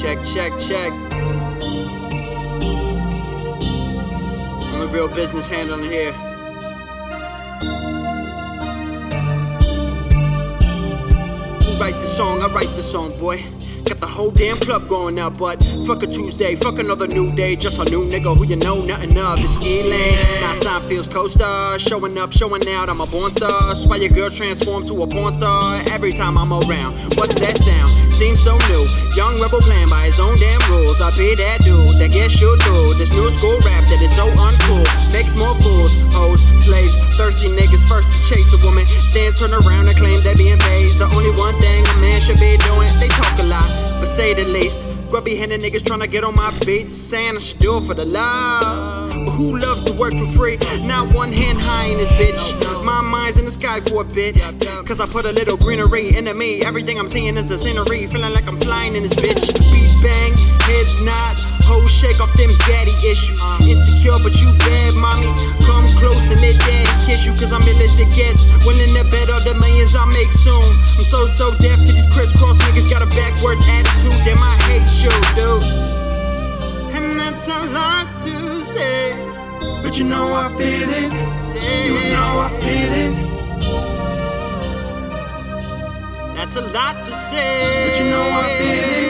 Check, check, check. I'm a real business hand on here. Who write the song? I write the song, boy. Got the whole damn club going now, but fuck a Tuesday, fuck another new day. Just a new nigga who you know nothing of. It's Elaine. Now Seinfeld's coaster. Showing up, showing out, I'm a born star. That's why your girl transformed to a porn star every time I'm around. What's that sound? Seems so new. Young rebel playing by his own damn rules. I be that dude that gets you through this new school rap that is so uncool. Makes more fools, hoes, slaves, thirsty niggas first to chase a woman, then turn around and claim they being paid. The only one thing a man should be doing, they talk a lot say the least. Grubby handed niggas tryna get on my beats, saying I should do it for the love. But who loves to work for free? Not one hand high in this bitch. My mind's in the sky for a bit. Cause I put a little greenery into me. Everything I'm seeing is the scenery. Feeling like I'm flying in this bitch. Beat bang, heads nod. Hoes shake off them daddy issues. Insecure, but you bad, mommy. Come close and let daddy kiss you. Cause I'm ill as it gets. Winning the bet of the millions I make soon. I'm so, so deaf to these crisscross niggas. Got a backwards attitude. A lot to say. But you know I feel it. You know I feel it. That's a lot to say. But you know I feel it.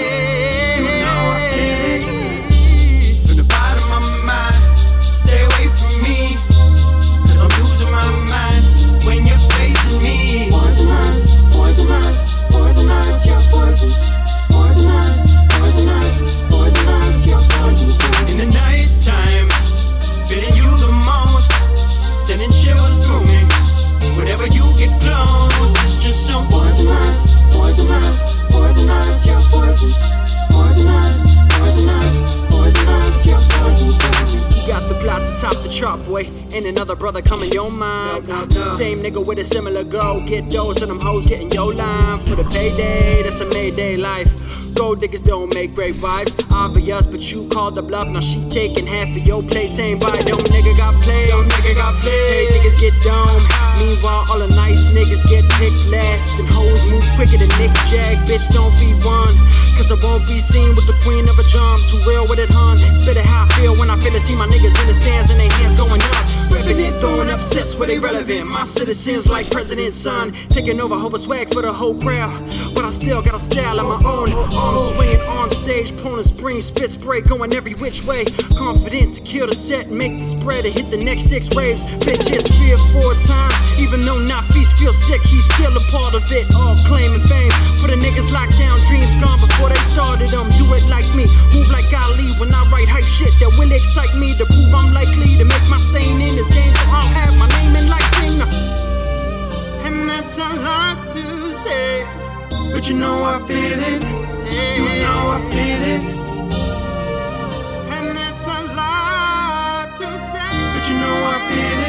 To top the chart, boy. Ain't another brother coming your mind. Same nigga with a similar goal. Get those and them hoes getting your line for the payday. That's a Mayday life. Gold diggers don't make great vibes. Obvious, but you called the bluff. Now she taking half of your plate. Ain't right. Them nigga got played. Them nigga got played. Hey, niggas get dome. Meanwhile, all the nice niggas get picked last. And hoes move quicker than Nick Jag. Bitch, don't be one. Cause I won't be seen with the queen of a drum. Too real with it, hun. Spit it how I feel when I feel it. See my niggas in sets where they relevant. My citizens like President son. Taking over, hover swag for the whole crowd. But I still got a style of my own. Arms swinging on stage, pulling spring, spit spray, going every which way. Confident to kill the set, make the spread, and hit the next six waves. Bitches fear four times, even though not feast feel sick, he's still a part of it. All claim and fame for the niggas locked down, dreams gone before they started them. Do it like me, move like Ali when I write hype shit that will excite me to But you know I feel it. You know I feel it. And that's a lot to say. But you know I feel it.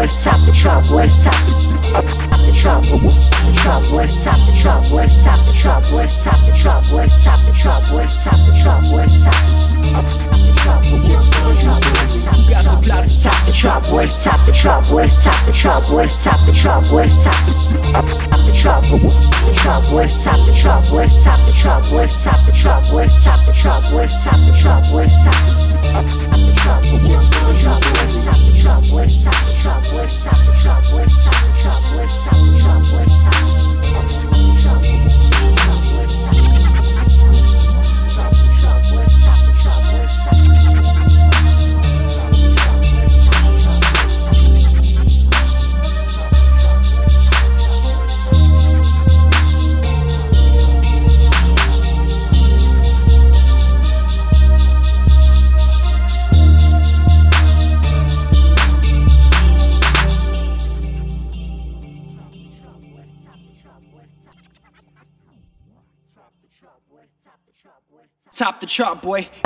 The chop, boy, top the chop, boy, top the top the chop, boy, the chop, boy, top the chop, boy, top the chop, boy, top the chop, boy, top the chop, boy, top the chop, boy, top the chop, boy, You got the plot to top top the chop, boy, top the chop, boy, top the chop, boy, top the chop, boy, top the chop, boy, the chop, boy, top the chop, boy, top the chop, boy, top the chop, boy, top the chop, boy, top the Top the chop, boy.